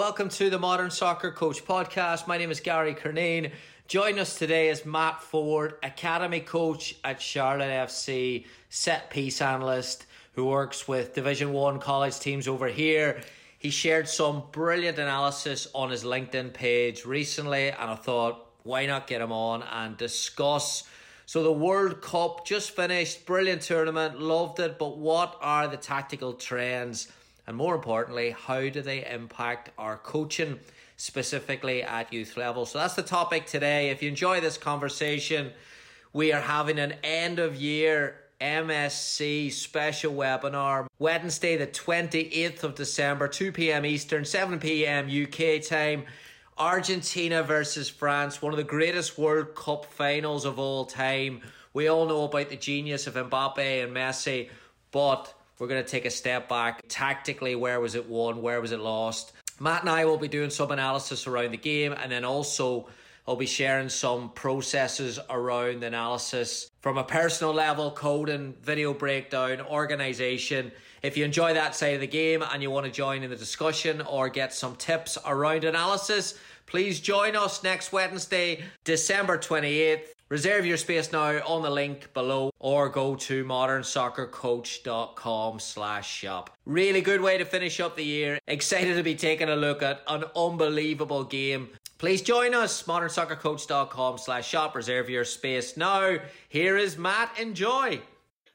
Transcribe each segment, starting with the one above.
welcome to the Modern Soccer Coach podcast. My name is Gary Curneen. Join us today is Matt Ford, Academy Coach at Charlotte FC, set piece analyst who works with Division 1 college teams over here. He shared some brilliant analysis on his LinkedIn page recently, and I thought, why not get him on and discuss? So, the World Cup just finished, brilliant tournament, loved it, but what are the tactical trends? And more importantly, how do they impact our coaching, specifically at youth level? So, that's the topic today. If you enjoy this conversation, we are having an end of year MSC special webinar Wednesday, the 28th of December, 2 p.m. Eastern, 7 p.m. UK time. Argentina versus France, one of the greatest World Cup finals of all time. We all know about the genius of Mbappe and Messi, but we're going to take a step back. Tactically, where was it won? Where was it lost? Matt and I will be doing some analysis around the game and then also I'll be sharing some processes around the analysis from a personal level, coding, video breakdown, organization. If you enjoy that side of the game and you want to join in the discussion or get some tips around analysis, please join us next Wednesday, December 28th. Reserve your space now on the link below or go to modernsoccercoach.com slash shop. Really good way to finish up the year. Excited to be taking a look at an unbelievable game. Please join us, modernsoccercoach.com slash shop. Reserve your space now. Here is Matt. Enjoy.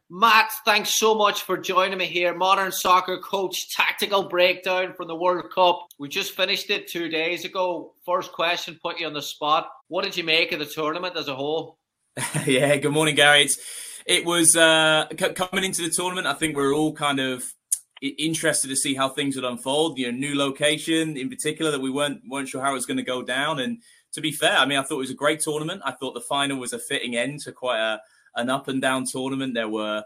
Matt, thanks so much for joining me here. Modern Soccer Coach Tactical Breakdown from the World Cup. We just finished it two days ago. First question, put you on the spot. What did you make of the tournament as a whole? yeah, good morning, Gary. It's, it was uh, c- coming into the tournament. I think we are all kind of interested to see how things would unfold. You know, new location in particular that we weren't weren't sure how it was going to go down. And to be fair, I mean, I thought it was a great tournament. I thought the final was a fitting end to quite a an up and down tournament. There were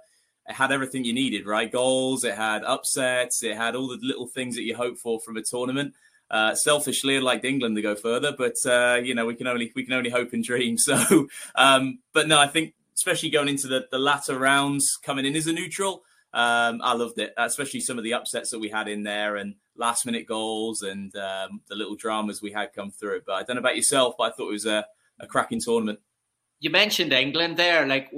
it had everything you needed, right? Goals, it had upsets, it had all the little things that you hope for from a tournament. Uh, selfishly, I'd like England to go further, but uh, you know we can only we can only hope and dream. So, um, but no, I think especially going into the, the latter rounds, coming in as a neutral, um, I loved it, especially some of the upsets that we had in there and last minute goals and um, the little dramas we had come through. But I don't know about yourself, but I thought it was a, a cracking tournament. You mentioned England there, like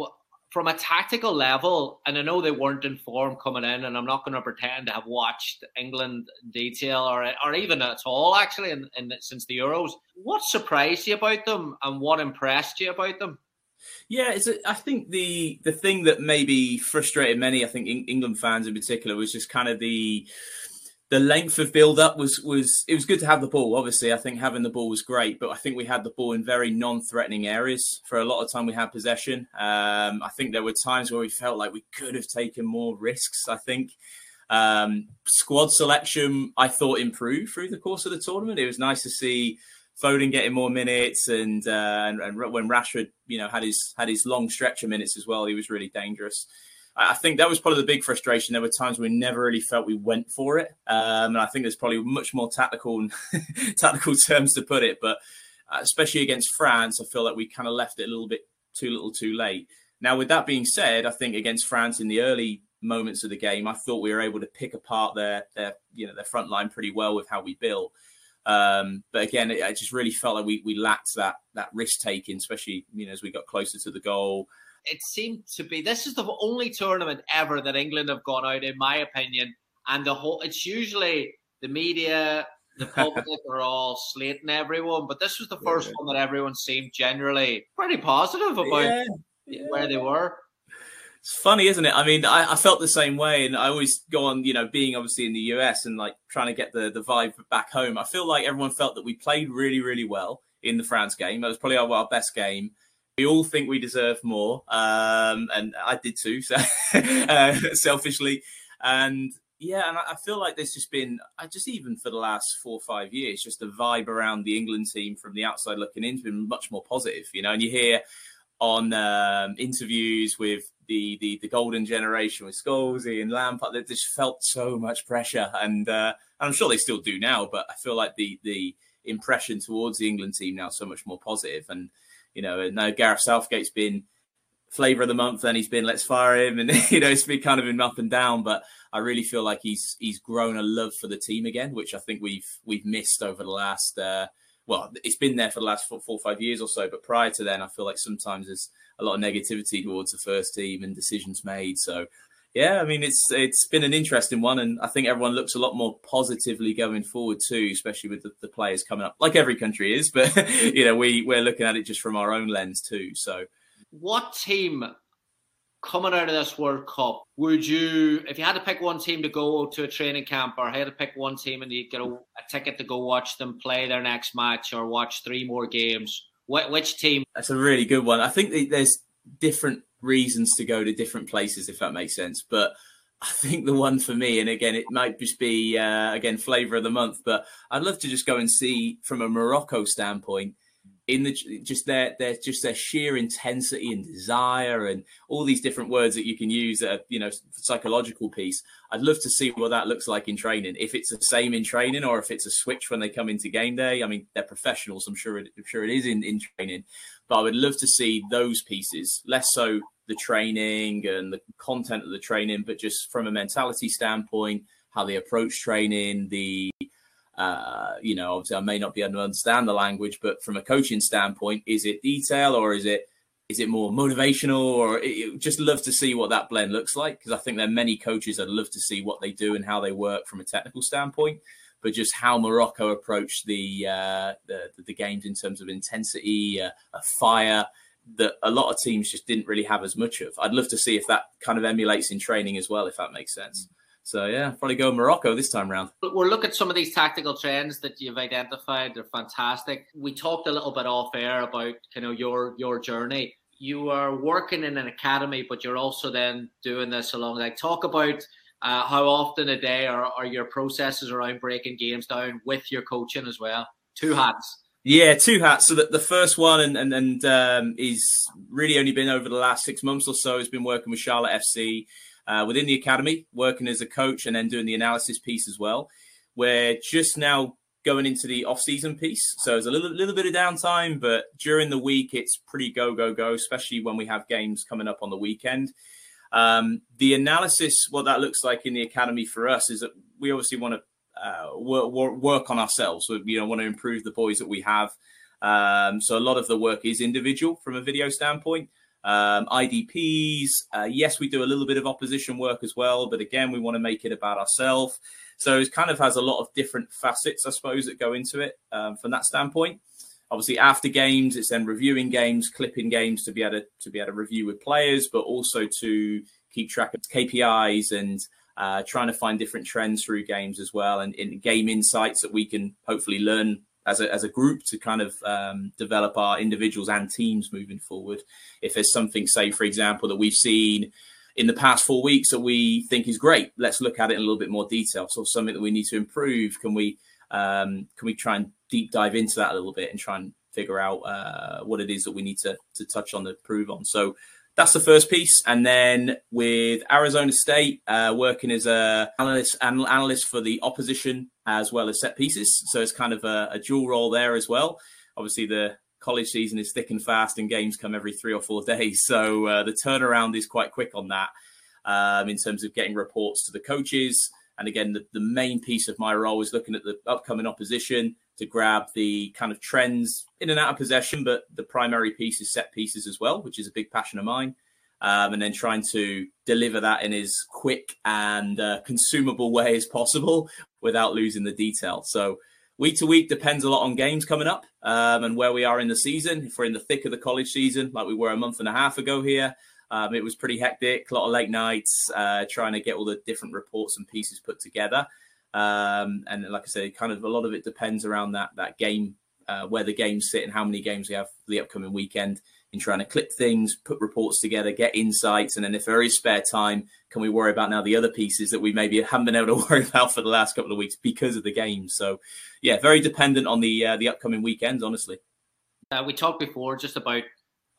from a tactical level, and I know they weren't in form coming in, and I'm not going to pretend to have watched England detail or or even at all actually in, in, since the Euros. What surprised you about them, and what impressed you about them? Yeah, it's a, I think the the thing that maybe frustrated many, I think England fans in particular, was just kind of the the length of build up was was it was good to have the ball. Obviously, I think having the ball was great, but I think we had the ball in very non-threatening areas for a lot of time. We had possession. Um, I think there were times where we felt like we could have taken more risks. I think um, squad selection I thought improved through the course of the tournament. It was nice to see Foden getting more minutes, and, uh, and, and when Rashford, you know, had his had his long stretch of minutes as well, he was really dangerous. I think that was probably the big frustration. There were times we never really felt we went for it, um, and I think there's probably much more tactical tactical terms to put it. But uh, especially against France, I feel like we kind of left it a little bit too little, too late. Now, with that being said, I think against France in the early moments of the game, I thought we were able to pick apart their their you know their front line pretty well with how we built. Um, but again, it, I just really felt like we, we lacked that that risk taking, especially you know as we got closer to the goal. It seemed to be this is the only tournament ever that England have gone out, in my opinion, and the whole. It's usually the media, the public are all slating everyone, but this was the first yeah. one that everyone seemed generally pretty positive about yeah, yeah. where they were. It's funny, isn't it? I mean, I, I, felt the same way, and I always go on, you know, being obviously in the US and like trying to get the the vibe back home. I feel like everyone felt that we played really, really well in the France game. That was probably our, our best game. We all think we deserve more, um, and I did too, so uh, selfishly. And yeah, and I, feel like there's just been, I just even for the last four or five years, just the vibe around the England team from the outside looking in has been much more positive, you know. And you hear on um, interviews with the, the the golden generation with Scholesy and Lampard that just felt so much pressure, and uh, I'm sure they still do now. But I feel like the the impression towards the England team now is so much more positive, and you know now Gareth Southgate's been flavor of the month, and he's been let's fire him, and you know it's been kind of been up and down, but I really feel like he's he's grown a love for the team again, which I think we've we've missed over the last. Uh, well, it's been there for the last four, four or five years or so, but prior to then, I feel like sometimes there's a lot of negativity towards the first team and decisions made. So, yeah, I mean, it's it's been an interesting one, and I think everyone looks a lot more positively going forward too, especially with the, the players coming up, like every country is. But you know, we we're looking at it just from our own lens too. So, what team coming out of this World Cup, would you, if you had to pick one team to go to a training camp or had to pick one team and you get a, a ticket to go watch them play their next match or watch three more games, wh- which team? That's a really good one. I think there's different reasons to go to different places, if that makes sense. But I think the one for me, and again, it might just be uh, again flavor of the month, but I'd love to just go and see from a Morocco standpoint in the just their their just their sheer intensity and desire and all these different words that you can use a you know psychological piece. I'd love to see what that looks like in training if it's the same in training or if it's a switch when they come into game day. I mean they're professionals i'm sure it, i'm sure it is in, in training but i would love to see those pieces less so the training and the content of the training but just from a mentality standpoint how they approach training the uh, you know, obviously, I may not be able to understand the language, but from a coaching standpoint, is it detail or is it is it more motivational? Or it, just love to see what that blend looks like because I think there are many coaches that love to see what they do and how they work from a technical standpoint. But just how Morocco approach the uh, the, the games in terms of intensity, uh, a fire that a lot of teams just didn't really have as much of. I'd love to see if that kind of emulates in training as well, if that makes sense. Mm-hmm. So yeah, probably go Morocco this time round. We'll look at some of these tactical trends that you've identified. They're fantastic. We talked a little bit off air about you know your your journey. You are working in an academy, but you're also then doing this along. Like talk about uh, how often a day are, are your processes around breaking games down with your coaching as well. Two hats. Yeah, two hats. So the, the first one and and, and um, is really only been over the last six months or so. Has been working with Charlotte FC uh, within the academy, working as a coach, and then doing the analysis piece as well. We're just now going into the off-season piece, so there's a little little bit of downtime, but during the week it's pretty go go go, especially when we have games coming up on the weekend. Um, the analysis, what that looks like in the academy for us, is that we obviously want to uh, work, work, on ourselves. We you know want to improve the boys that we have. Um, so a lot of the work is individual from a video standpoint um, IDPs. Uh, yes, we do a little bit of opposition work as well, but again, we want to make it about ourselves. So it kind of has a lot of different facets, I suppose, that go into it um, from that standpoint. Obviously, after games, it's then reviewing games, clipping games to be able to, to be able to review with players, but also to keep track of KPIs and uh, trying to find different trends through games as well, and in game insights that we can hopefully learn as a, as a group to kind of um, develop our individuals and teams moving forward. If there's something, say, for example, that we've seen in the past four weeks that we think is great, let's look at it in a little bit more detail. So something that we need to improve, can we um, can we try and deep dive into that a little bit and try and figure out uh, what it is that we need to to touch on, to improve on. So that's the first piece. And then with Arizona State, uh, working as a analyst analyst for the opposition as well as set pieces. So it's kind of a, a dual role there as well. Obviously, the college season is thick and fast, and games come every three or four days. So uh, the turnaround is quite quick on that um, in terms of getting reports to the coaches. And again, the, the main piece of my role is looking at the upcoming opposition to grab the kind of trends in and out of possession, but the primary piece is set pieces as well, which is a big passion of mine. Um, and then trying to deliver that in as quick and uh, consumable way as possible without losing the detail. So week to week depends a lot on games coming up um, and where we are in the season. If we're in the thick of the college season, like we were a month and a half ago here, um, it was pretty hectic, a lot of late nights, uh, trying to get all the different reports and pieces put together. Um, and like I said, kind of a lot of it depends around that that game, uh, where the games sit and how many games we have the upcoming weekend. in trying to clip things, put reports together, get insights, and then if there is spare time, can we worry about now the other pieces that we maybe haven't been able to worry about for the last couple of weeks because of the game? So, yeah, very dependent on the uh, the upcoming weekends, honestly. Uh, we talked before just about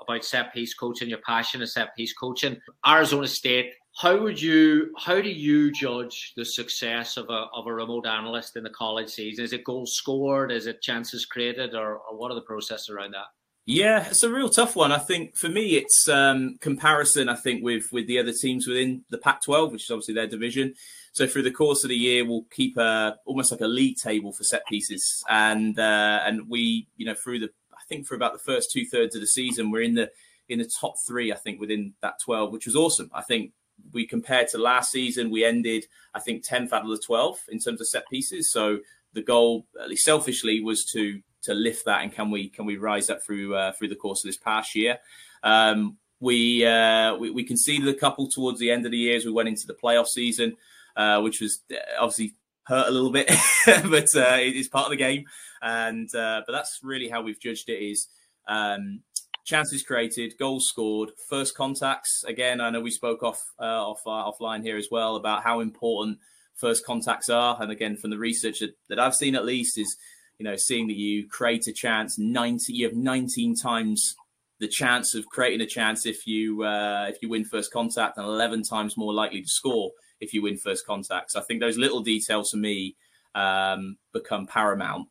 about set piece coaching, your passion of set piece coaching. Arizona State, how would you how do you judge the success of a of a remote analyst in the college season? Is it goals scored? Is it chances created, or, or what are the processes around that? Yeah, it's a real tough one. I think for me, it's um, comparison. I think with with the other teams within the Pac-12, which is obviously their division. So through the course of the year, we'll keep a almost like a league table for set pieces, and uh, and we, you know, through the I think for about the first two thirds of the season, we're in the in the top three. I think within that twelve, which was awesome. I think we compared to last season, we ended I think tenth out of the twelve in terms of set pieces. So the goal, at least selfishly, was to to lift that, and can we can we rise up through uh, through the course of this past year? Um, we, uh, we we conceded a couple towards the end of the year as we went into the playoff season, uh, which was uh, obviously hurt a little bit, but uh, it's part of the game. And uh, but that's really how we've judged it: is um, chances created, goals scored, first contacts. Again, I know we spoke off off offline here as well about how important first contacts are, and again from the research that, that I've seen at least is you know, seeing that you create a chance, 90, you have 19 times the chance of creating a chance if you uh, if you win first contact, and 11 times more likely to score if you win first contacts. I think those little details for me um, become paramount.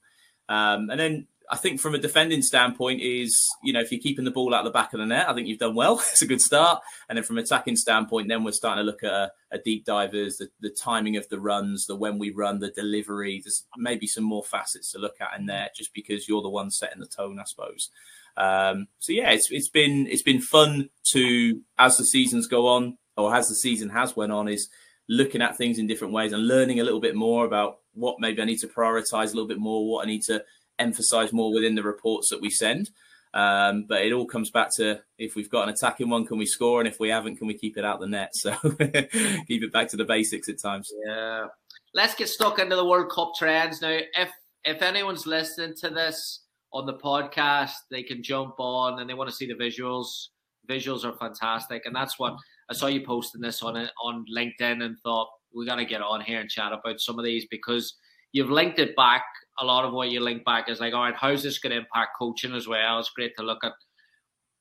Um, and then I think from a defending standpoint is, you know, if you're keeping the ball out the back of the net, I think you've done well. it's a good start. And then from attacking standpoint, then we're starting to look at a, a deep divers, the, the, timing of the runs, the when we run, the delivery. There's maybe some more facets to look at in there, just because you're the one setting the tone, I suppose. Um, so yeah, it's it's been it's been fun to as the seasons go on, or as the season has went on, is looking at things in different ways and learning a little bit more about what maybe I need to prioritize a little bit more, what I need to emphasize more within the reports that we send. Um, but it all comes back to if we've got an attacking one, can we score? And if we haven't, can we keep it out the net? So keep it back to the basics at times. Yeah. Let's get stuck into the World Cup trends now. If if anyone's listening to this on the podcast, they can jump on and they want to see the visuals. Visuals are fantastic, and that's what I saw you posting this on on LinkedIn and thought we got to get on here and chat about some of these because you've linked it back. A lot of what you link back is like, all right, how's this going to impact coaching as well? It's great to look at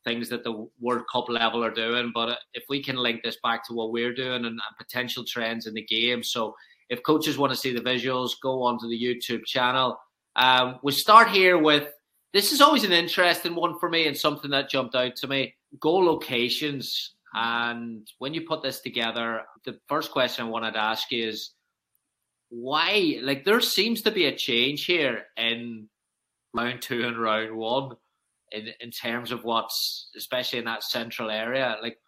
things that the World Cup level are doing, but if we can link this back to what we're doing and, and potential trends in the game, so if coaches want to see the visuals, go onto the YouTube channel. Um, we start here with this is always an interesting one for me and something that jumped out to me goal locations. And when you put this together, the first question I wanted to ask you is why? Like there seems to be a change here in round two and round one in in terms of what's especially in that central area. Like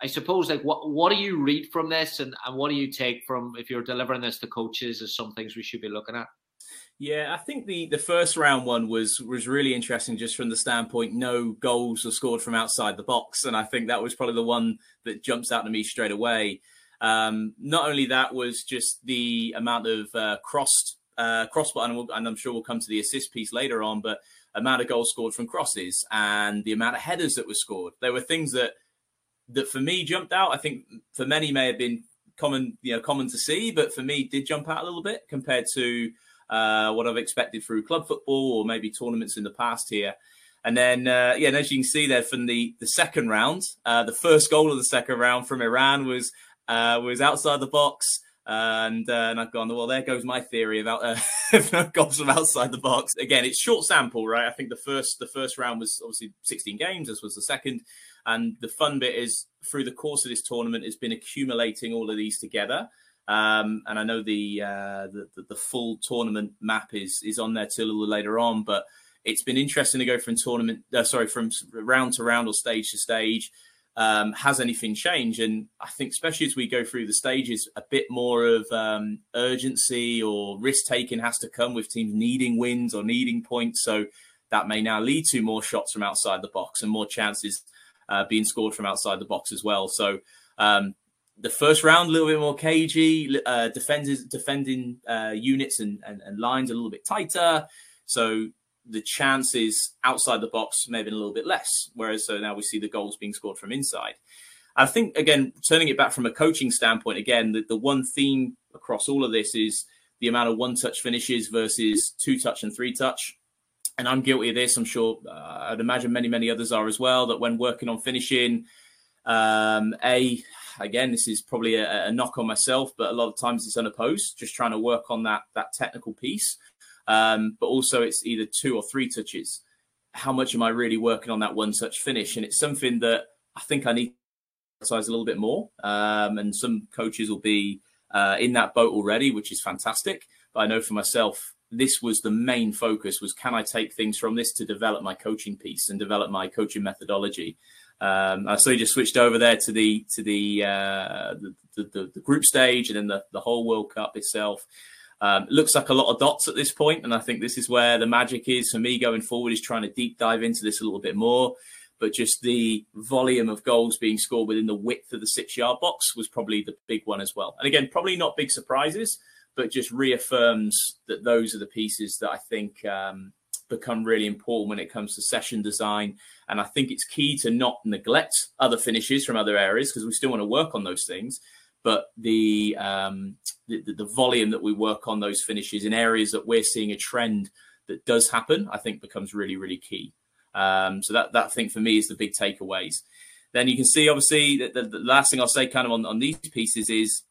I suppose like what what do you read from this and, and what do you take from if you're delivering this to coaches as some things we should be looking at? Yeah, I think the the first round one was was really interesting just from the standpoint no goals were scored from outside the box, and I think that was probably the one that jumps out to me straight away. Um, not only that was just the amount of uh, crossed uh, crossbar, and, we'll, and, I'm sure we'll come to the assist piece later on, but amount of goals scored from crosses and the amount of headers that were scored. There were things that that for me jumped out. I think for many may have been common, you know, common to see, but for me did jump out a little bit compared to uh, what I've expected through club football or maybe tournaments in the past here. And then, uh, yeah, and as you can see there from the, the second round, uh, the first goal of the second round from Iran was uh, was outside the box. And, uh, and I've gone, well, there goes my theory about uh, goals from outside the box. Again, it's short sample, right? I think the first the first round was obviously 16 games, as was the second. And the fun bit is through the course of this tournament it's been accumulating all of these together. Um, and I know the, uh, the, the full tournament map is is on there till a little later on, but it's been interesting to go from tournament, uh, sorry, from round to round or stage to stage um, has anything changed? And I think, especially as we go through the stages, a bit more of um, urgency or risk taking has to come with teams needing wins or needing points. So that may now lead to more shots from outside the box and more chances uh, being scored from outside the box as well. So um, the first round a little bit more cagey, uh, defenders, defending uh, units and, and, and lines a little bit tighter. So the chances outside the box may have been a little bit less. Whereas so now we see the goals being scored from inside. I think again, turning it back from a coaching standpoint, again, the, the one theme across all of this is the amount of one touch finishes versus two touch and three touch. And I'm guilty of this. I'm sure uh, I'd imagine many, many others are as well. That when working on finishing, um, a again, this is probably a, a, knock on myself, but a lot of times it's unopposed, just trying to work on that that technical piece. Um, but also, it's either two or three touches. How much am I really working on that one touch finish? And it's something that I think I need to size a little bit more. Um, and some coaches will be uh, in that boat already, which is fantastic. But I know for myself, this was the main focus: was can I take things from this to develop my coaching piece and develop my coaching methodology. Um, I saw you just switched over there to the to the, uh, the, the, the group stage and then the, the whole World Cup itself. Um, looks like a lot of dots at this point, and I think this is where the magic is for me going forward. Is trying to deep dive into this a little bit more, but just the volume of goals being scored within the width of the six yard box was probably the big one as well. And again, probably not big surprises, but just reaffirms that those are the pieces that I think um, become really important when it comes to session design. And I think it's key to not neglect other finishes from other areas because we still want to work on those things. But the, um, the, the volume that we work on those finishes in areas that we're seeing a trend that does happen, I think becomes really really key. Um, so that that thing for me is the big takeaways. Then you can see obviously that the, the last thing I'll say kind of on, on these pieces is,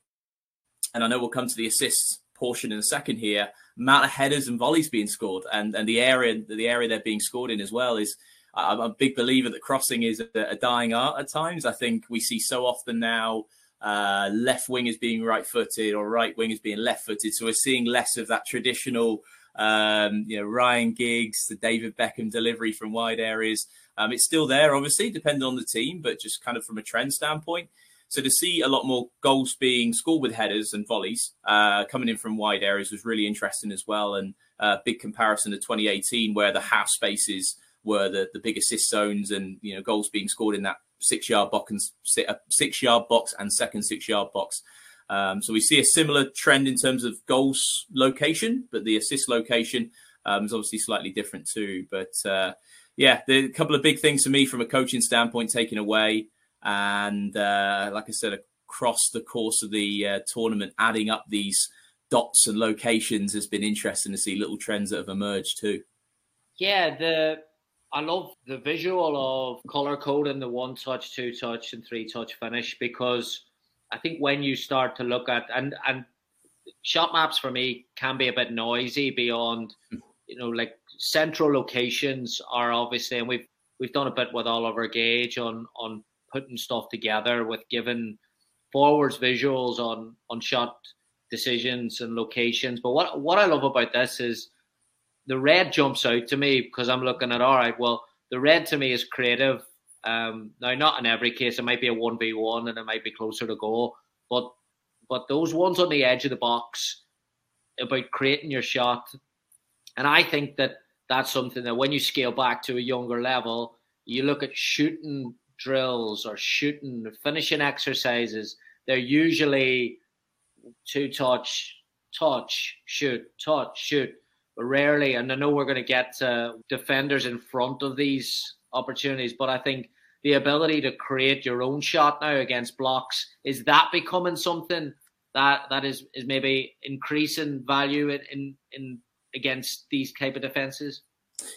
and I know we'll come to the assists portion in a second here amount of headers and volleys being scored, and and the area the area they're being scored in as well is. I'm a big believer that crossing is a, dying art at times. I think we see so often now uh, left wing is being right footed or right wing is being left footed. So we're seeing less of that traditional, um, you know, Ryan Giggs, the David Beckham delivery from wide areas. Um, it's still there, obviously, depending on the team, but just kind of from a trend standpoint. So to see a lot more goals being scored with headers and volleys uh, coming in from wide areas was really interesting as well. And a uh, big comparison to 2018, where the half spaces were the, the big assist zones and you know goals being scored in that six yard box and uh, six yard box and second six yard box. Um, so we see a similar trend in terms of goals location, but the assist location um, is obviously slightly different too. But uh, yeah, the couple of big things for me from a coaching standpoint taken away. And uh, like I said, across the course of the uh, tournament, adding up these dots and locations has been interesting to see little trends that have emerged too. Yeah, the I love the visual of color coding the one touch, two touch, and three touch finish because I think when you start to look at and and shot maps for me can be a bit noisy beyond you know like central locations are obviously and we've we've done a bit with Oliver Gage on on putting stuff together with giving forwards visuals on on shot decisions and locations. But what what I love about this is the red jumps out to me because I'm looking at all right. Well, the red to me is creative. Um, now, not in every case, it might be a one v one and it might be closer to goal, but but those ones on the edge of the box about creating your shot, and I think that that's something that when you scale back to a younger level, you look at shooting drills or shooting finishing exercises, they're usually two touch, touch, shoot, touch, shoot. But rarely, and I know we're going to get uh, defenders in front of these opportunities, but I think the ability to create your own shot now against blocks is that becoming something that that is is maybe increasing value in in, in against these type of defenses.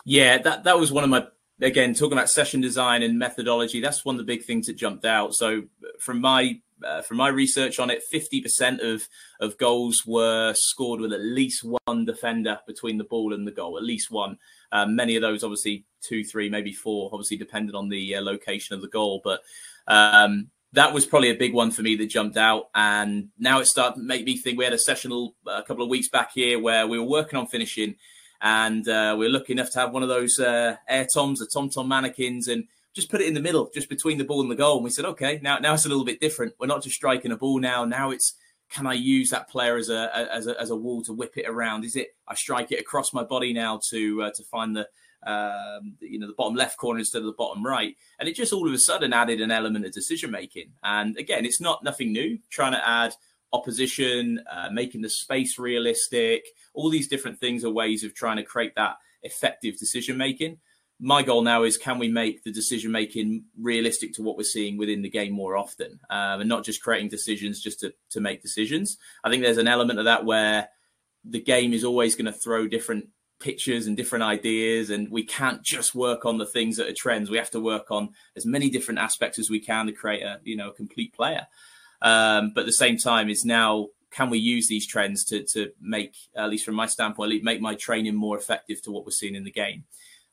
Yeah, that that was one of my again, talking about session design and methodology, that's one of the big things that jumped out. So from my uh, from my research on it, 50% of, of goals were scored with at least one defender between the ball and the goal, at least one. Um, many of those, obviously, two, three, maybe four, obviously, depended on the uh, location of the goal. But um, that was probably a big one for me that jumped out. And now it started to make me think we had a session a couple of weeks back here where we were working on finishing and uh, we are lucky enough to have one of those uh, air toms, the tom tom mannequins, and just put it in the middle, just between the ball and the goal. And we said, okay, now now it's a little bit different. We're not just striking a ball now. Now it's can I use that player as a as a, as a wall to whip it around? Is it I strike it across my body now to uh, to find the um, you know the bottom left corner instead of the bottom right, and it just all of a sudden added an element of decision making. And again, it's not nothing new. Trying to add opposition, uh, making the space realistic. All these different things are ways of trying to create that effective decision making. My goal now is can we make the decision making realistic to what we're seeing within the game more often, um, and not just creating decisions just to to make decisions. I think there's an element of that where the game is always going to throw different pictures and different ideas and we can't just work on the things that are trends we have to work on as many different aspects as we can to create a you know a complete player um, but at the same time is now can we use these trends to to make at least from my standpoint make my training more effective to what we're seeing in the game?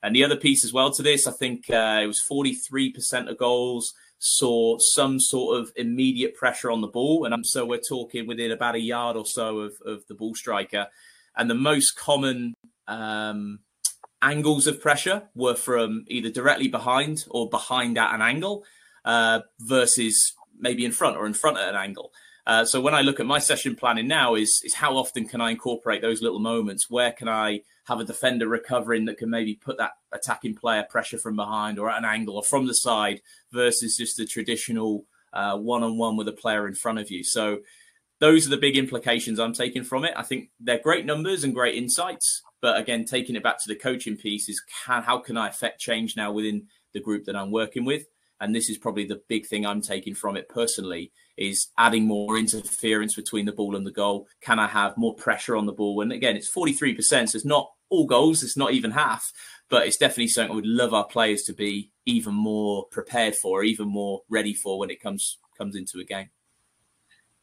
And the other piece as well to this i think uh, it was 43% of goals saw some sort of immediate pressure on the ball. And so we're talking within about a yard or so of, of the ball striker. And the most common um, angles of pressure were from either directly behind or behind at an angle uh, versus maybe in front or in front at an angle. Uh, so when I look at my session planning now, is is how often can I incorporate those little moments? Where can I have a defender recovering that can maybe put that attacking player pressure from behind or at an angle or from the side versus just the traditional one on one with a player in front of you. So those are the big implications I'm taking from it. I think they're great numbers and great insights, but again, taking it back to the coaching piece is can, how can I affect change now within the group that I'm working with? And this is probably the big thing I'm taking from it personally is adding more interference between the ball and the goal. Can I have more pressure on the ball? And again, it's 43%, so it's not all goals, it's not even half, but it's definitely something I would love our players to be even more prepared for, even more ready for when it comes comes into a game.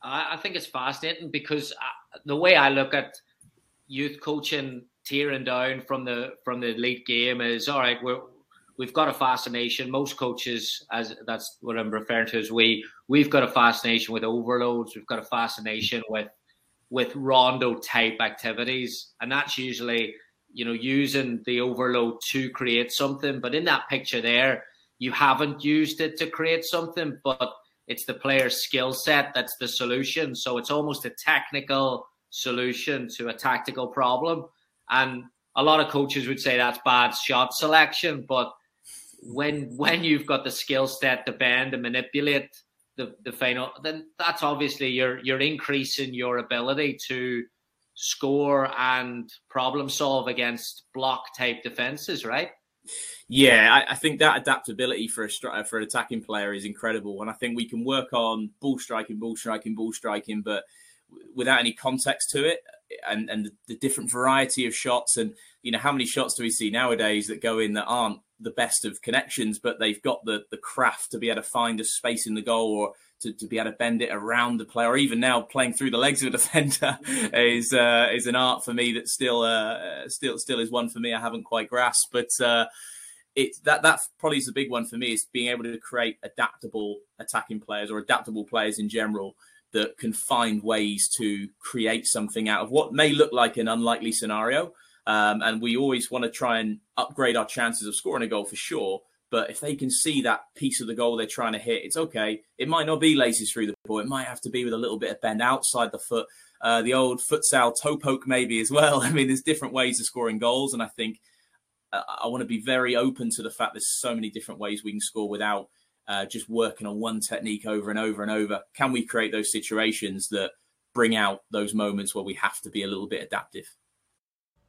I think it's fascinating because uh, the way I look at youth coaching tearing down from the from the elite game is all right. We're we've got a fascination. Most coaches, as that's what I'm referring to, as we we've got a fascination with overloads. We've got a fascination with with rondo type activities, and that's usually you know using the overload to create something. But in that picture there, you haven't used it to create something, but it's the player's skill set that's the solution. So it's almost a technical solution to a tactical problem. And a lot of coaches would say that's bad shot selection, but when when you've got the skill set to bend and manipulate the, the final, then that's obviously you're you're increasing your ability to score and problem solve against block type defenses, right? Yeah, I, I, think that adaptability for a for an attacking player is incredible, and I think we can work on ball striking, ball striking, ball striking, but without any context to it and and the, the, different variety of shots and you know how many shots do we see nowadays that go in that aren't the best of connections but they've got the the craft to be able to find a space in the goal or to, to be able to bend it around the player or even now playing through the legs of a defender is uh, is an art for me that still uh, still still is one for me I haven't quite grasped but uh, it that that probably is the big one for me is being able to create adaptable attacking players or adaptable players in general that can find ways to create something out of what may look like an unlikely scenario. Um, and we always want to try and upgrade our chances of scoring a goal for sure. But if they can see that piece of the goal they're trying to hit, it's okay. It might not be laces through the ball. It might have to be with a little bit of bend outside the foot. Uh, the old futsal toe poke, maybe as well. I mean, there's different ways of scoring goals. And I think uh, I want to be very open to the fact there's so many different ways we can score without uh, just working on one technique over and over and over? Can we create those situations that bring out those moments where we have to be a little bit adaptive?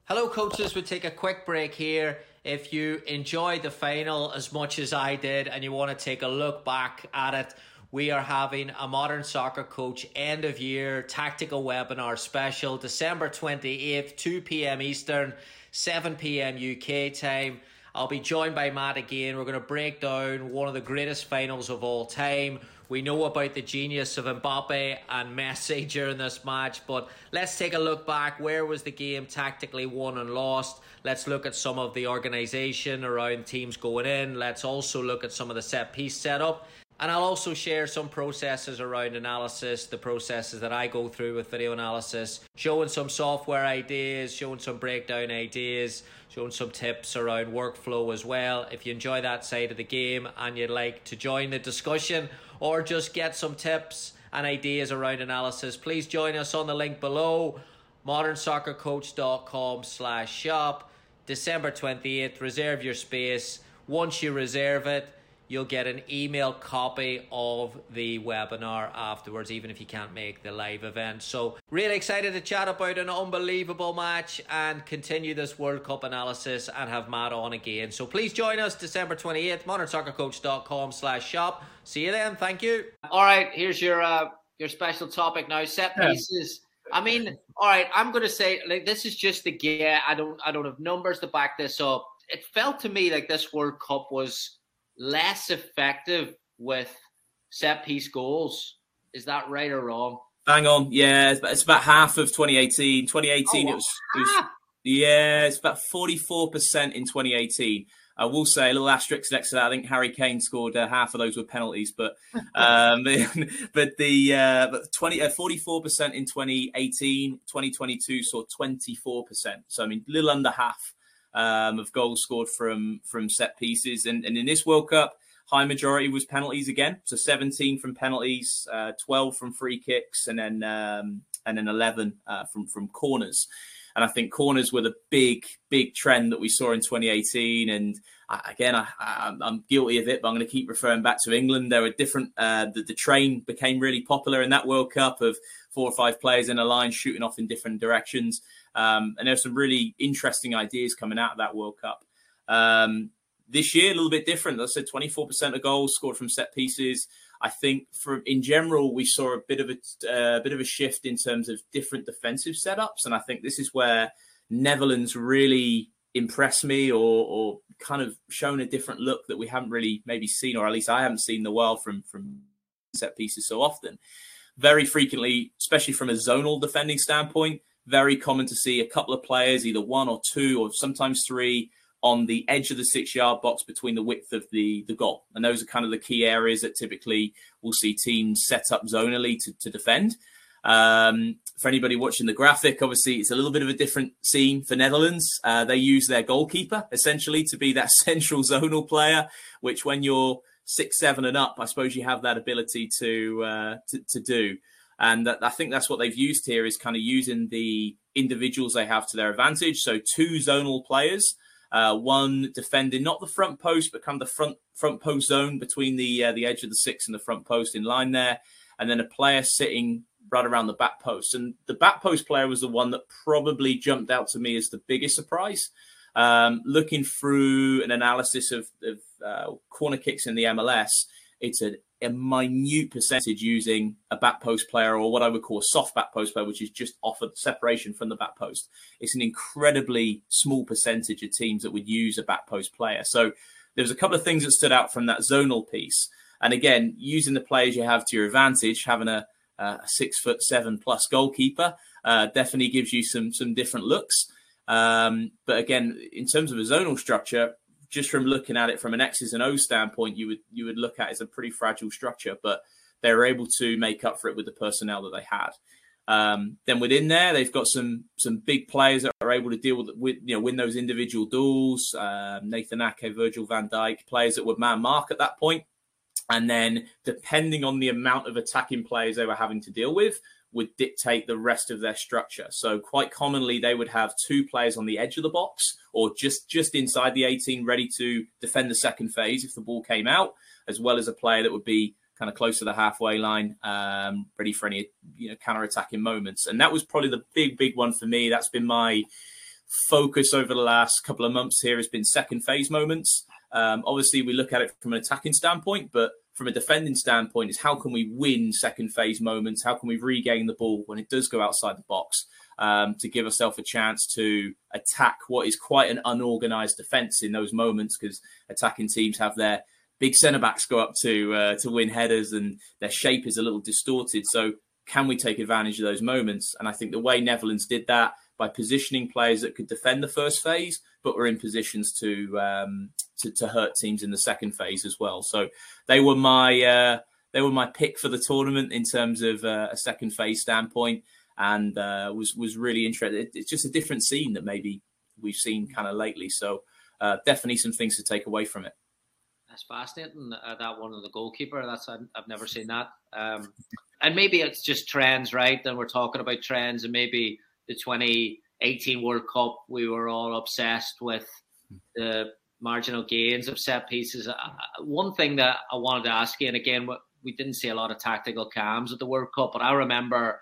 Hello, coaches. We'll take a quick break here. If you enjoyed the final as much as I did and you want to take a look back at it, we are having a modern soccer coach end of year tactical webinar special December 28th, 2 p.m. Eastern, 7 p.m. UK time. I'll be joined by Matt again. We're going to break down one of the greatest finals of all time. We know about the genius of Mbappe and Messi during this match, but let's take a look back. Where was the game tactically won and lost? Let's look at some of the organisation around teams going in. Let's also look at some of the set piece setup. And I'll also share some processes around analysis, the processes that I go through with video analysis, showing some software ideas, showing some breakdown ideas, showing some tips around workflow as well. If you enjoy that side of the game and you'd like to join the discussion or just get some tips and ideas around analysis, please join us on the link below, modernsoccercoach.com slash shop, December 28th. Reserve your space. Once you reserve it, you'll get an email copy of the webinar afterwards, even if you can't make the live event. So, really excited to chat about an unbelievable match and continue this World Cup analysis and have Matt on again. So, please join us December 28th, modernsoccercoach.com slash shop. See you then. Thank you. All right, here's your uh, your special topic now set pieces. I mean, all right, I'm going to say like this is just the gear. I don't I don't have numbers to back this up. It felt to me like this World Cup was less effective with set piece goals. Is that right or wrong? Bang on. Yeah, it's about, it's about half of 2018. 2018, Oh, it, was, it was. Yeah, it's about 44% in 2018. I will say a little asterisk next to that. I think Harry Kane scored uh, half of those were penalties, but um, but the uh, but 20 uh, 44% in 2018, 2022 saw 24%. So I mean, a little under half um, of goals scored from from set pieces, and, and in this World Cup, high majority was penalties again. So 17 from penalties, uh, 12 from free kicks, and then um, and then 11 uh, from from corners. And I think corners were the big, big trend that we saw in 2018. And I, again, I, I'm guilty of it, but I'm going to keep referring back to England. There were different, uh, the, the train became really popular in that World Cup of four or five players in a line shooting off in different directions. Um, and there's some really interesting ideas coming out of that World Cup. Um, this year, a little bit different. I said 24% of goals scored from set pieces. I think for in general we saw a bit of a uh, bit of a shift in terms of different defensive setups, and I think this is where Netherlands really impressed me, or, or kind of shown a different look that we haven't really maybe seen, or at least I haven't seen the world from from set pieces so often. Very frequently, especially from a zonal defending standpoint, very common to see a couple of players, either one or two, or sometimes three on the edge of the six yard box between the width of the, the goal. And those are kind of the key areas that typically we'll see teams set up zonally to, to defend. Um, for anybody watching the graphic, obviously it's a little bit of a different scene for Netherlands. Uh, they use their goalkeeper essentially to be that central zonal player, which when you're six, seven and up, I suppose you have that ability to, uh, to, to do. And that, I think that's what they've used here is kind of using the individuals they have to their advantage. So two zonal players uh, one defending not the front post, but kind of the front front post zone between the uh, the edge of the six and the front post in line there, and then a player sitting right around the back post. And the back post player was the one that probably jumped out to me as the biggest surprise. Um, looking through an analysis of, of uh, corner kicks in the MLS, it's a, a minute percentage using a back post player or what I would call a soft back post player, which is just offered separation from the back post. It's an incredibly small percentage of teams that would use a back post player. So there's a couple of things that stood out from that zonal piece. And again, using the players you have to your advantage, having a, a six foot seven plus goalkeeper uh, definitely gives you some some different looks. Um, but again, in terms of a zonal structure, just from looking at it from an X's and O's standpoint, you would you would look at it as a pretty fragile structure, but they were able to make up for it with the personnel that they had. Um, then within there, they've got some some big players that are able to deal with, with you know win those individual duels. Um, Nathan Ake, Virgil Van Dijk, players that would man mark at that point, and then depending on the amount of attacking players they were having to deal with, would dictate the rest of their structure. So quite commonly they would have two players on the edge of the box or just just inside the 18 ready to defend the second phase if the ball came out, as well as a player that would be kind of close to the halfway line, um, ready for any you know counter-attacking moments. And that was probably the big, big one for me. That's been my focus over the last couple of months here has been second phase moments. Um, obviously, we look at it from an attacking standpoint, but from a defending standpoint, is how can we win second phase moments? How can we regain the ball when it does go outside the box um, to give ourselves a chance to attack what is quite an unorganized defense in those moments? Because attacking teams have their big centre backs go up to uh, to win headers, and their shape is a little distorted. So, can we take advantage of those moments? And I think the way Netherlands did that by positioning players that could defend the first phase, but were in positions to um, to, to, hurt teams in the second phase as well. So they were my uh, they were my pick for the tournament in terms of uh, a second phase standpoint, and uh, was was really interested. It's just a different scene that maybe we've seen kind of lately. So uh, definitely some things to take away from it. That's fascinating. Uh, that one of the goalkeeper. That's I've, I've never seen that. Um, and maybe it's just trends, right? Then we're talking about trends, and maybe the 2018 World Cup, we were all obsessed with the marginal gains of set pieces. Uh, one thing that I wanted to ask you, and again, we didn't see a lot of tactical cams at the World Cup, but I remember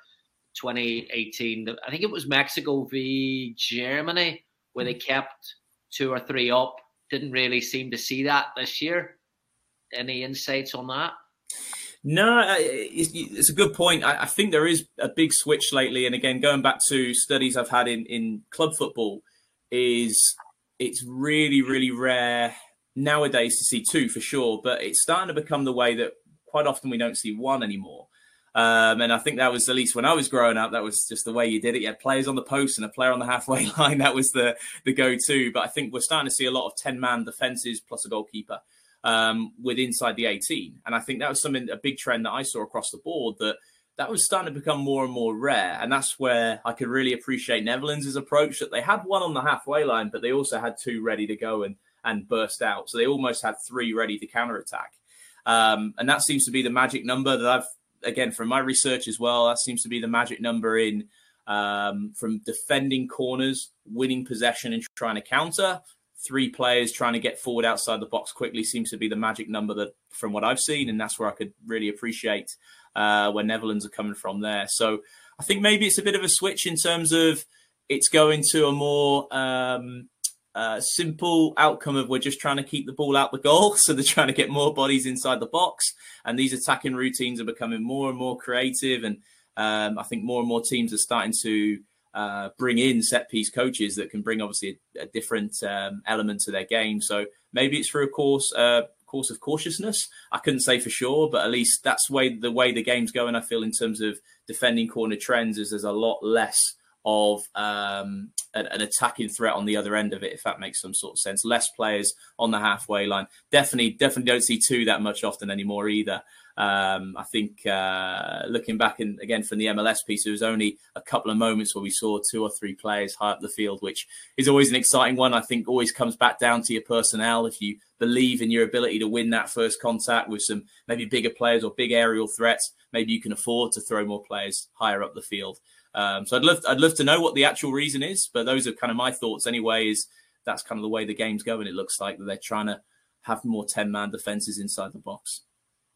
2018. I think it was Mexico v Germany where they kept two or three up. Didn't really seem to see that this year. Any insights on that? No, it's, a good point. I, think there is a big switch lately, and again, going back to studies I've had in in club football, is it's really really rare nowadays to see two for sure, but it's starting to become the way that quite often we don't see one anymore. Um, and I think that was at least when I was growing up, that was just the way you did it. You had players on the post and a player on the halfway line. That was the the go to. But I think we're starting to see a lot of ten man defenses plus a goalkeeper um, with inside the eighteen. And I think that was something a big trend that I saw across the board that that was starting to become more and more rare. And that's where I could really appreciate Netherlands' approach that they had one on the halfway line, but they also had two ready to go and and burst out. So they almost had three ready to counter attack. Um, and that seems to be the magic number that I've again, from my research as well, that seems to be the magic number in um, from defending corners, winning possession, and trying to counter. Three players trying to get forward outside the box quickly seems to be the magic number that, from what I've seen, and that's where I could really appreciate uh, where Netherlands are coming from there. So I think maybe it's a bit of a switch in terms of it's going to a more um, uh, simple outcome of we're just trying to keep the ball out the goal. So they're trying to get more bodies inside the box. And these attacking routines are becoming more and more creative. And um, I think more and more teams are starting to uh, bring in set piece coaches that can bring obviously a, a different um, element to their game. So maybe it's through a course, uh, course of cautiousness. I couldn't say for sure, but at least that's way the way the game's going. I feel in terms of defending corner trends is there's a lot less of um, an, an, attacking threat on the other end of it, if that makes some sort of sense. Less players on the halfway line. Definitely, definitely don't see two that much often anymore either. Um, I think uh, looking back and again from the MLS piece, there was only a couple of moments where we saw two or three players high up the field, which is always an exciting one. I think always comes back down to your personnel. If you believe in your ability to win that first contact with some maybe bigger players or big aerial threats, maybe you can afford to throw more players higher up the field. Um, so I'd love I'd love to know what the actual reason is, but those are kind of my thoughts anyway. Is that's kind of the way the game's going? It looks like that they're trying to have more ten man defenses inside the box.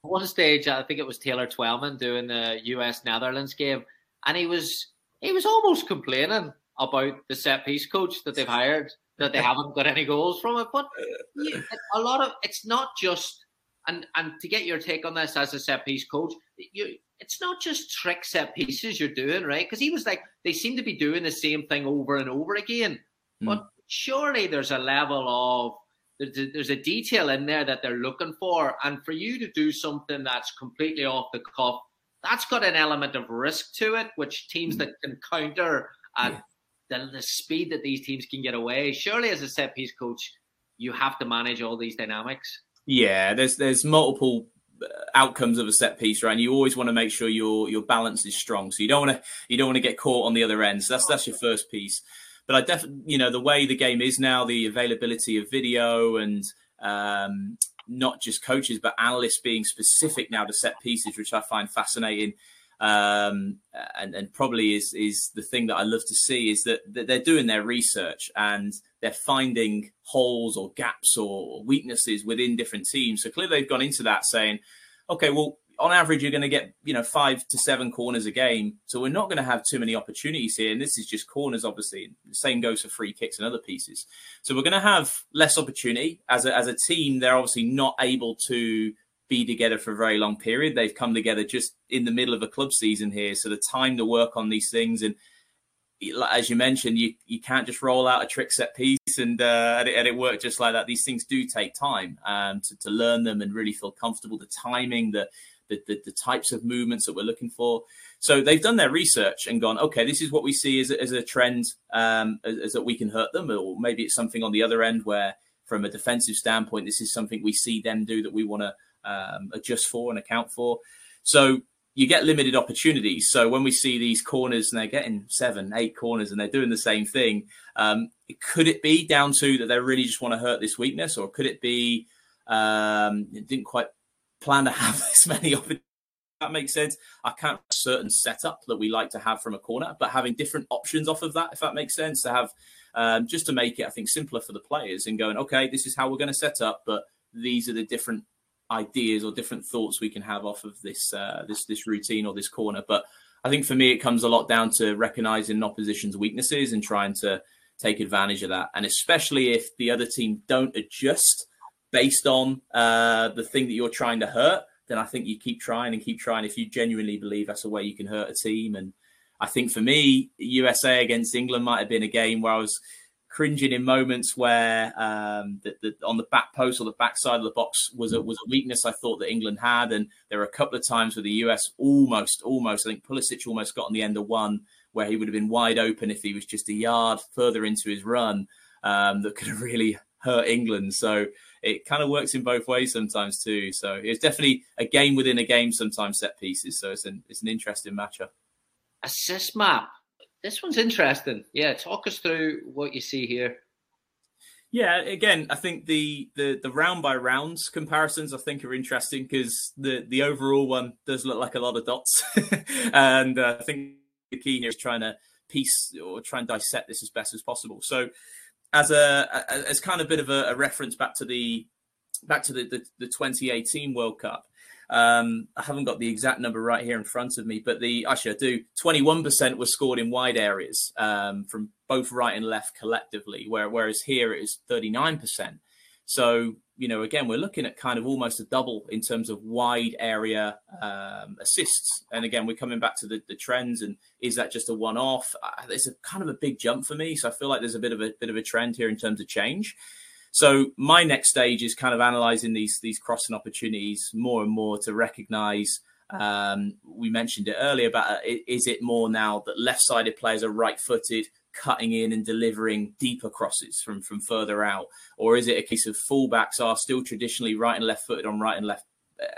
One stage, I think it was Taylor Twellman doing the U.S. Netherlands game, and he was he was almost complaining about the set piece coach that they've hired that they haven't got any goals from it. But a lot of it's not just and and to get your take on this as a set piece coach, you it's not just trick set pieces you're doing, right? Because he was like, they seem to be doing the same thing over and over again. Mm. But surely there's a level of there's a detail in there that they're looking for, and for you to do something that's completely off the cuff, that's got an element of risk to it, which teams mm. that can counter at yeah. the, the speed that these teams can get away. Surely, as a set piece coach, you have to manage all these dynamics. Yeah, there's there's multiple outcomes of a set piece, right? And you always want to make sure your your balance is strong. So you don't want to you don't want to get caught on the other end. So that's that's your first piece. But I definitely, you know, the way the game is now, the availability of video and um, not just coaches but analysts being specific now to set pieces, which I find fascinating. Um, and, and probably is is the thing that I love to see is that, that they're doing their research and they're finding holes or gaps or weaknesses within different teams. So clearly they've gone into that saying, okay, well, on average, you're going to get, you know, five to seven corners a game. So we're not going to have too many opportunities here. And this is just corners, obviously. The same goes for free kicks and other pieces. So we're going to have less opportunity. As a, as a team, they're obviously not able to be together for a very long period. They've come together just in the middle of a club season here. So the time to work on these things and as you mentioned, you, you can't just roll out a trick set piece and, uh, and, it, and it work just like that. These things do take time um, to, to learn them and really feel comfortable. The timing, the, the, the, the, types of movements that we're looking for. So they've done their research and gone, okay, this is what we see as a, as a trend, um, as, as, that we can hurt them, or maybe it's something on the other end where, from a defensive standpoint, this is something we see them do that we want to um, adjust for and account for. So you get limited opportunities. So when we see these corners and they're getting seven, eight corners and they're doing the same thing, um, could it be down to that they really just want to hurt this weakness, or could it be um, it didn't quite plan to have this many opportunities? That makes sense. I can't certain setup that we like to have from a corner, but having different options off of that, if that makes sense, to have um, just to make it, I think, simpler for the players and going, okay, this is how we're going to set up, but these are the different ideas or different thoughts we can have off of this uh, this this routine or this corner. But I think for me, it comes a lot down to recognizing opposition's weaknesses and trying to take advantage of that. And especially if the other team don't adjust based on uh, the thing that you're trying to hurt, then I think you keep trying and keep trying if you genuinely believe that's a way you can hurt a team. And I think for me, USA against England might have been a game where I was cringing in moments where um, the, the, on the back post or the back side of the box was a, was a weakness I thought that England had, and there were a couple of times where the US almost, almost, I think Pulisic almost got on the end of one where he would have been wide open if he was just a yard further into his run um, that could have really hurt England. So it kind of works in both ways sometimes too. So it's definitely a game within a game, sometimes set pieces. So it's an it's an interesting matchup. Assist map. This one's interesting. Yeah, talk us through what you see here. Yeah, again, I think the the the round by rounds comparisons I think are interesting because the the overall one does look like a lot of dots, and uh, I think the key here is trying to piece or try and dissect this as best as possible. So, as a as kind of bit of a, a reference back to the back to the, the, the 2018 World Cup, um, I haven't got the exact number right here in front of me, but the actually I do. Twenty-one percent was scored in wide areas um, from both right and left collectively, where, whereas here it is thirty-nine percent. So you know, again, we're looking at kind of almost a double in terms of wide area um, assists. And again, we're coming back to the, the trends, and is that just a one-off? Uh, it's a kind of a big jump for me, so I feel like there's a bit of a bit of a trend here in terms of change. So my next stage is kind of analysing these these crossing opportunities more and more to recognise. Um, we mentioned it earlier, but uh, is it more now that left-sided players are right-footed, cutting in and delivering deeper crosses from from further out, or is it a case of fullbacks are still traditionally right and left-footed on right and left,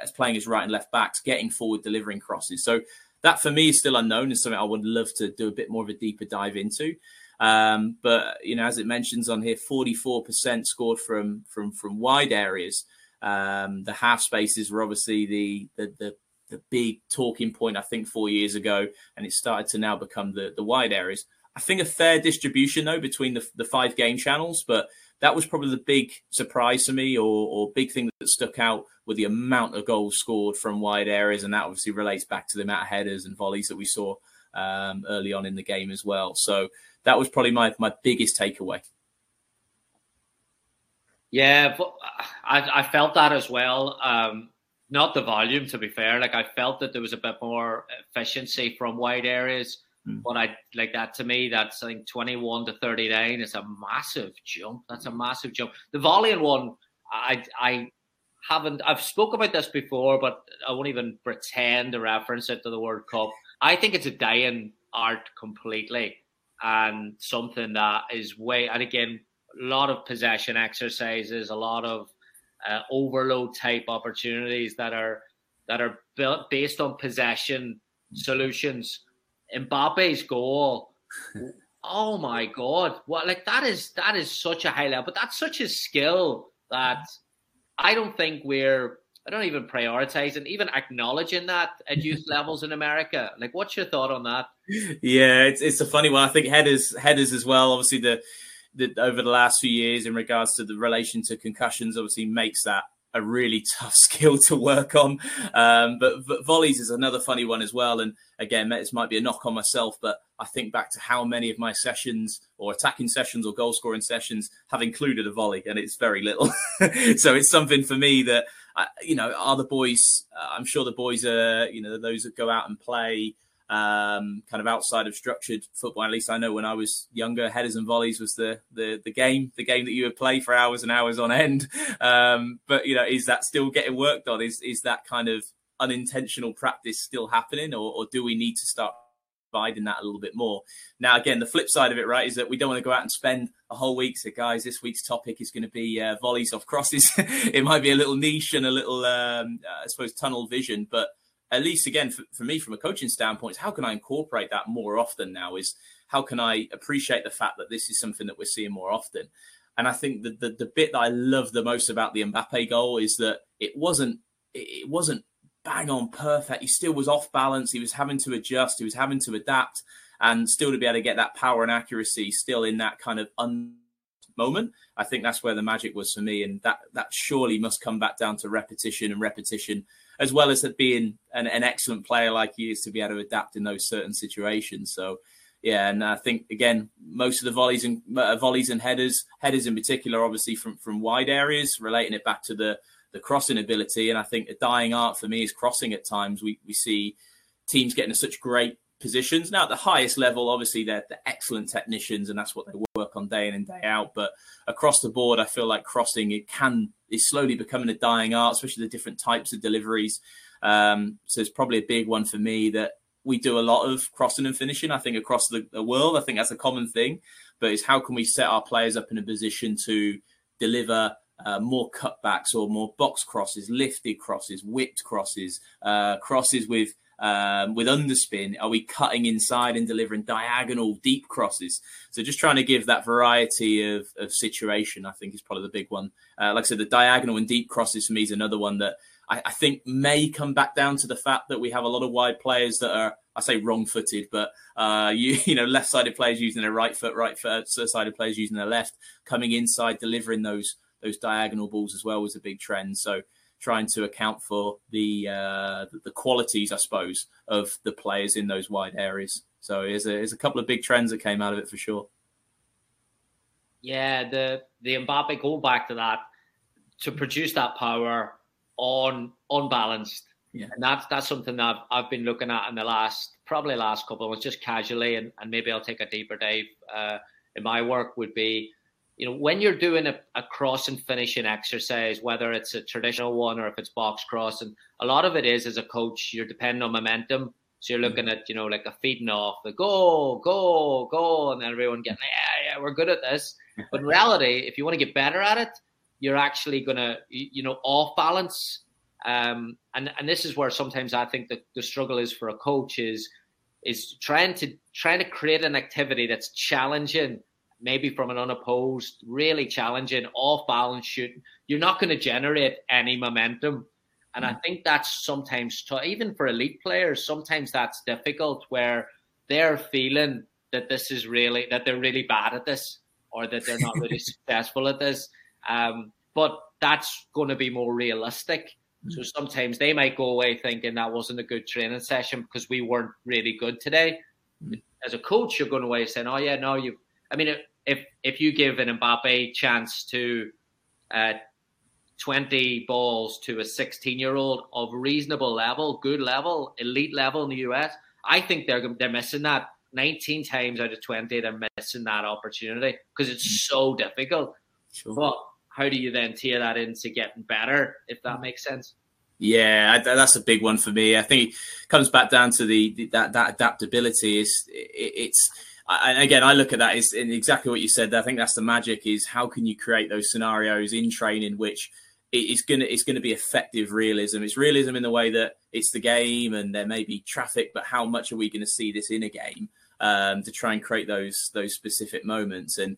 as playing as right and left backs, getting forward, delivering crosses? So that for me is still unknown and something I would love to do a bit more of a deeper dive into. Um, but you know, as it mentions on here, 44% scored from from from wide areas. Um, the half spaces were obviously the, the the the big talking point I think four years ago, and it started to now become the the wide areas. I think a fair distribution though between the the five game channels, but that was probably the big surprise to me, or or big thing that stuck out with the amount of goals scored from wide areas, and that obviously relates back to the amount of headers and volleys that we saw um, early on in the game as well. So that was probably my my biggest takeaway. Yeah, I, I felt that as well. Um, not the volume, to be fair. Like I felt that there was a bit more efficiency from wide areas, mm. but I like that to me. That's I think twenty-one to thirty-nine is a massive jump. That's a massive jump. The volleying one, I I haven't. I've spoke about this before, but I won't even pretend to reference it to the World Cup. I think it's a dying art completely and something that is way and again a lot of possession exercises a lot of uh, overload type opportunities that are that are built based on possession solutions Mbappe's goal oh my god what like that is that is such a high level but that's such a skill that I don't think we're I don't even prioritize and even acknowledging that at youth levels in America. Like, what's your thought on that? Yeah, it's it's a funny one. I think headers headers as well. Obviously, the, the over the last few years in regards to the relation to concussions, obviously makes that a really tough skill to work on. Um, but, but, volleys is another funny one as well. And again, this might be a knock on myself, but I think back to how many of my sessions or attacking sessions or goal scoring sessions have included a volley, and it's very little. so it's something for me that, uh, you know, are the boys, uh, I'm sure the boys are, you know, those that go out and play um, kind of outside of structured football. At least I know when I was younger, headers and volleys was the the, the game, the game that you would play for hours and hours on end. Um, but you know, is that still getting worked on? Is is that kind of unintentional practice still happening, or, or do we need to start providing that a little bit more? Now, again, the flip side of it, right, is that we don't want to go out and spend a whole week. So, guys, this week's topic is going to be uh, volleys off crosses. it might be a little niche and a little, um, I suppose, tunnel vision, but at least again for, for me from a coaching standpoint how can i incorporate that more often now is how can i appreciate the fact that this is something that we're seeing more often? And i think the, the, the bit that i love the most about the mbappe goal is that it wasn't it wasn't bang on perfect. He still was off balance. He was having to adjust. He was having to adapt and still to be able to get that power and accuracy still in that kind of un- moment. I think that's where the magic was for me, and that that surely must come back down to repetition and repetition, as well as being an, an excellent player like he is to be able to adapt in those certain situations. So yeah, and I think again, most of the volleys and uh, volleys and headers, headers in particular, obviously from from wide areas, relating it back to the the crossing ability. And I think a dying art for me is crossing at times. We we see teams getting such great positions. Now at the highest level, obviously they're, they're excellent technicians, and that's what they work on day in and day out. But across the board, I feel like crossing it can is slowly becoming a dying art, especially the different types of deliveries. Um, so it's probably a big one for me that we do a lot of crossing and finishing. I think across the, the world, I think that's a common thing. But it's how can we set our players up in a position to deliver uh, more cutbacks or more box crosses, lifted crosses, whipped crosses, uh, crosses with um, with underspin? Are we cutting inside and delivering diagonal deep crosses? So just trying to give that variety of, of situation, I think, is probably the big one. Uh, like I said, the diagonal and deep crosses for me is another one that I, I, think may come back down to the fact that we have a lot of wide players that are, I say wrong-footed, but uh, you, you know, left-sided players using their right foot, right foot, sided players using their left, coming inside, delivering those those diagonal balls as well was a big trend. So trying to account for the uh, the qualities, I suppose, of the players in those wide areas. So there's a, there's a couple of big trends that came out of it for sure. Yeah, the the Mbappe go back to that to produce that power on unbalanced. Yeah. And that's that's something that I've, I've been looking at in the last probably last couple of months, just casually, and, and maybe I'll take a deeper dive uh, in my work. Would be you know, when you're doing a, a cross and finishing exercise, whether it's a traditional one or if it's box cross, and a lot of it is as a coach, you're depending on momentum. So you're looking at, you know, like a feeding off the go, go, go, and then everyone getting, yeah, yeah, we're good at this. But in reality, if you want to get better at it, you're actually going to, you know, off balance. Um, and, and this is where sometimes I think that the struggle is for a coach is, is trying to, trying to create an activity that's challenging maybe from an unopposed, really challenging off balance shoot, you're not going to generate any momentum. And mm. I think that's sometimes, t- even for elite players, sometimes that's difficult where they're feeling that this is really, that they're really bad at this or that they're not really successful at this. Um, but that's going to be more realistic. Mm. So sometimes they might go away thinking that wasn't a good training session because we weren't really good today. Mm. As a coach, you're going away saying, "Oh yeah, no, you." I mean, if if you give an Mbappe chance to uh, 20 balls to a 16 year old of reasonable level, good level, elite level in the US, I think they're they're missing that. 19 times out of 20, they're missing that opportunity because it's mm. so difficult. Sure. But how do you then tear that into getting better, if that makes sense? Yeah, that's a big one for me. I think it comes back down to the, the that that adaptability. Is it, it's and again, I look at that in exactly what you said. I think that's the magic: is how can you create those scenarios in training which it's gonna it's gonna be effective realism. It's realism in the way that it's the game and there may be traffic, but how much are we going to see this in a game um, to try and create those those specific moments? And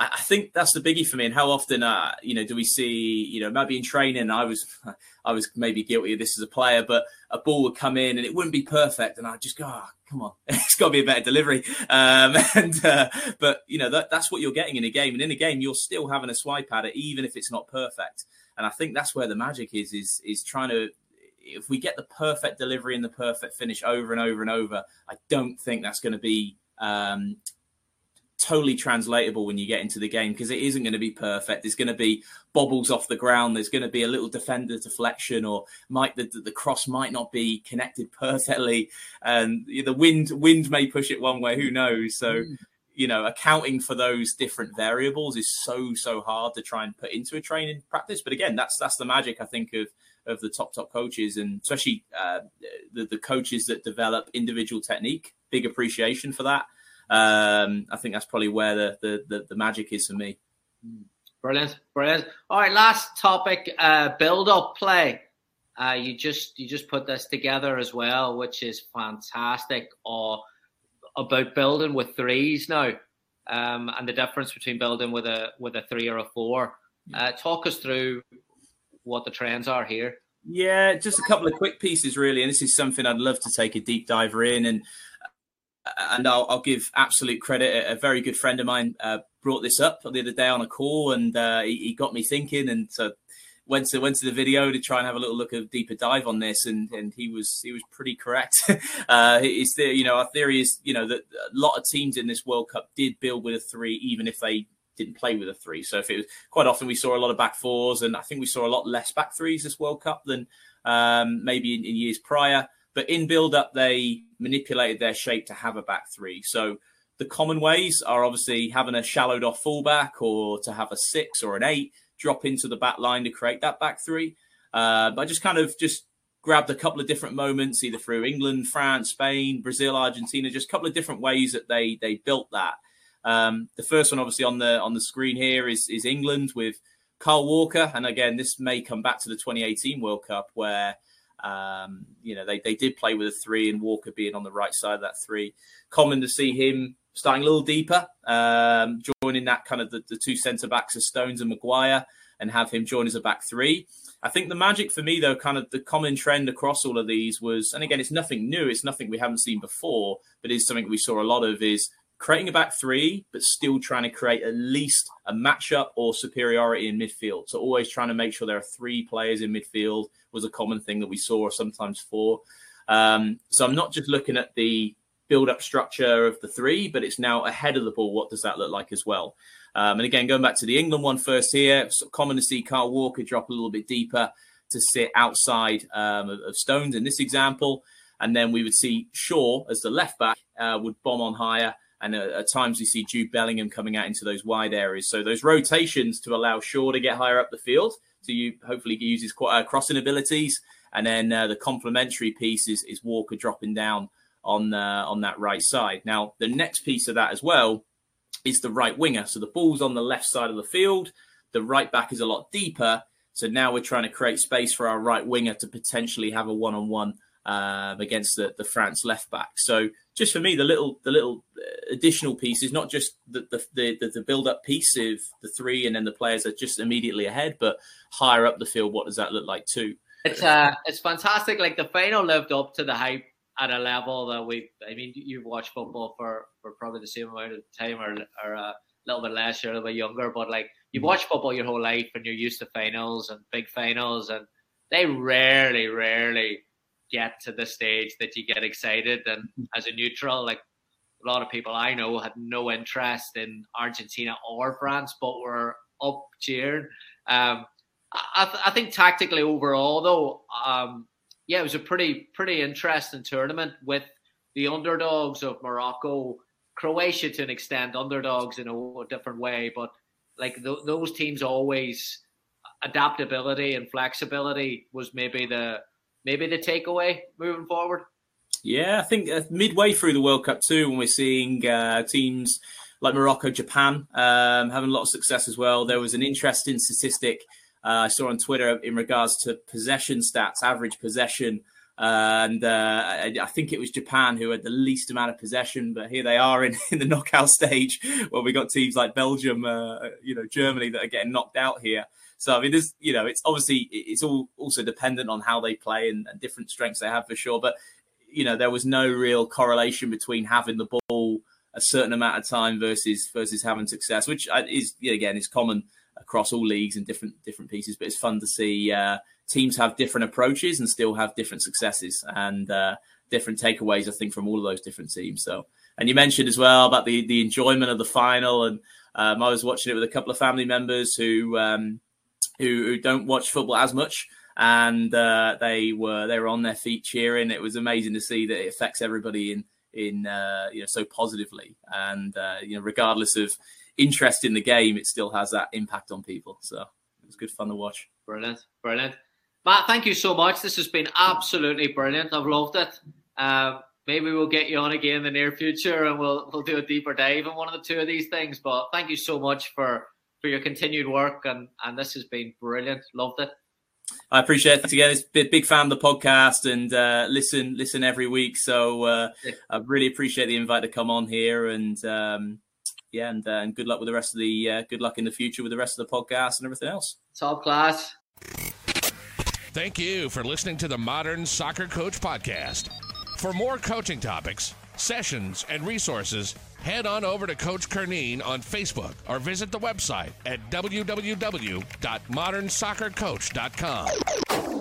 I, I think that's the biggie for me. And how often, uh, you know, do we see, you know, maybe in training, I was, I was maybe guilty of this as a player, but a ball would come in and it wouldn't be perfect, and I'd just go, oh, come on, it's got to be a better delivery. Um, and uh, but you know, that, that's what you're getting in a game, and in a game, you're still having a swipe at it, even if it's not perfect. And I think that's where the magic is, is is trying to if we get the perfect delivery and the perfect finish over and over and over, I don't think that's going to be um, totally translatable when you get into the game because it isn't going to be perfect. There's going to be bobbles off the ground. There's going to be a little defender deflection, or might the, the cross might not be connected perfectly, and the wind wind may push it one way. Who knows? So. Mm. You know, accounting for those different variables is so so hard to try and put into a training practice. But again, that's that's the magic I think of of the top top coaches and especially uh, the the coaches that develop individual technique. Big appreciation for that um, I think that's probably where the, the, the, the magic is for me. Brilliant, brilliant. All right, last topic: uh, build-up play. Uh, you just you just put this together as well, which is fantastic. Or about building with threes now, um, and the difference between building with a with a three or a four. Uh, talk us through what the trends are here. Yeah, just a couple of quick pieces, really. And this is something I'd love to take a deep dive in. And and I'll, I'll, give absolute credit. A, very good friend of mine uh, brought this up the other day on a call, and uh, he, he, got me thinking. And so went to went to the video to try and have a little look of deeper dive on this, and and he was he was pretty correct. uh, is there, you know, our theory is you know that a lot of teams in this World Cup did build with a three, even if they didn't play with a three. So if it was quite often we saw a lot of back fours, and I think we saw a lot less back threes this World Cup than um, maybe in, in years prior. But in build up, they manipulated their shape to have a back three. So the common ways are obviously having a shallowed off fullback or to have a six or an eight drop into the back line to create that back three. Uh, but I just kind of just grabbed a couple of different moments, either through England, France, Spain, Brazil, Argentina, just a couple of different ways that they they built that. Um, the first one, obviously, on the on the screen here is is England with Kyle Walker, and again, this may come back to the 2018 World Cup where um, you know, they, they did play with a three and Walker being on the right side of that three. Common to see him starting a little deeper, um, joining that kind of the, the two centre backs of Stones and Maguire and have him join as a back three. I think the magic for me, though, kind of the common trend across all of these was, and again, it's nothing new, it's nothing we haven't seen before, but it's something we saw a lot of is creating a back three, but still trying to create at least a matchup or superiority in midfield. So always trying to make sure there are three players in midfield was a common thing that we saw, or sometimes four. Um, so I'm not just looking at the build-up structure of the three, but it's now ahead of the ball. What does that look like as well? Um, and again, going back to the England one first here, it's common to see Kyle Walker drop a little bit deeper to sit outside um, of, of Stones in this example. And then we would see Shaw as the left back uh, would bomb on higher and uh, at times we see Jude Bellingham coming out into those wide areas. So those rotations to allow Shaw to get higher up the field to you hopefully use his uh, crossing abilities, and then uh, the complementary piece is, is Walker dropping down on uh, on that right side. Now the next piece of that as well is the right winger. So the ball's on the left side of the field. The right back is a lot deeper. So now we're trying to create space for our right winger to potentially have a one on one against the, the France left back. So just for me, the little the little uh, additional piece is not just the the the, the build up piece of the three, and then the players are just immediately ahead, but higher up the field, what does that look like too? It's uh, it's fantastic. Like the final lived up to the hype at a level that we. I mean, you've watched football for for probably the same amount of time, or or a little bit less, you're a little bit younger, but like you've watched football your whole life, and you're used to finals and big finals, and they rarely, rarely get to the stage that you get excited. And as a neutral, like a lot of people I know had no interest in Argentina or France, but were up cheering. Um, I, th- I, think tactically overall, though, um, yeah, it was a pretty pretty interesting tournament with the underdogs of Morocco, Croatia to an extent, underdogs in a, a different way, but like th- those teams always adaptability and flexibility was maybe the maybe the takeaway moving forward? Yeah, I think uh, midway through the World Cup too, when we're seeing uh, teams like Morocco, Japan um, having a lot of success as well. There was an interesting statistic uh, I saw on Twitter in regards to possession stats, average possession. Uh, and uh, I, I, think it was Japan who had the least amount of possession, but here they are in, in the knockout stage where we got teams like Belgium, uh, you know, Germany that are getting knocked out here. So I mean, there's you know, it's obviously it's all also dependent on how they play and, and different strengths they have for sure. But you know, there was no real correlation between having the ball a certain amount of time versus versus having success, which is again is common across all leagues and different different pieces. But it's fun to see uh, teams have different approaches and still have different successes and uh, different takeaways. I think from all of those different teams. So, and you mentioned as well about the the enjoyment of the final, and um, I was watching it with a couple of family members who um, who, who don't watch football as much and uh, they were they were on their feet cheering. It was amazing to see that it affects everybody in in uh, you know so positively, and uh, you know regardless of interest in the game, it still has that impact on people. So it was good fun to watch. Brilliant, brilliant, Matt. Thank you so much. This has been absolutely brilliant. I've loved it. Um, maybe we'll get you on again in the near future, and we'll we'll do a deeper dive on one of the two of these things. But thank you so much for for your continued work, and and this has been brilliant. Loved it. I appreciate it. Again, it's big, big fan of the podcast and uh, listen listen every week. So uh, yeah. I really appreciate the invite to come on here and um, yeah, and, uh, and good luck with the rest of the uh, good luck in the future with the rest of the podcast and everything else. Top class. Thank you for listening to the Modern Soccer Coach Podcast. For more coaching topics sessions, and resources, head on over to Coach Kernine on Facebook or visit the website at www.modernsoccercoach.com.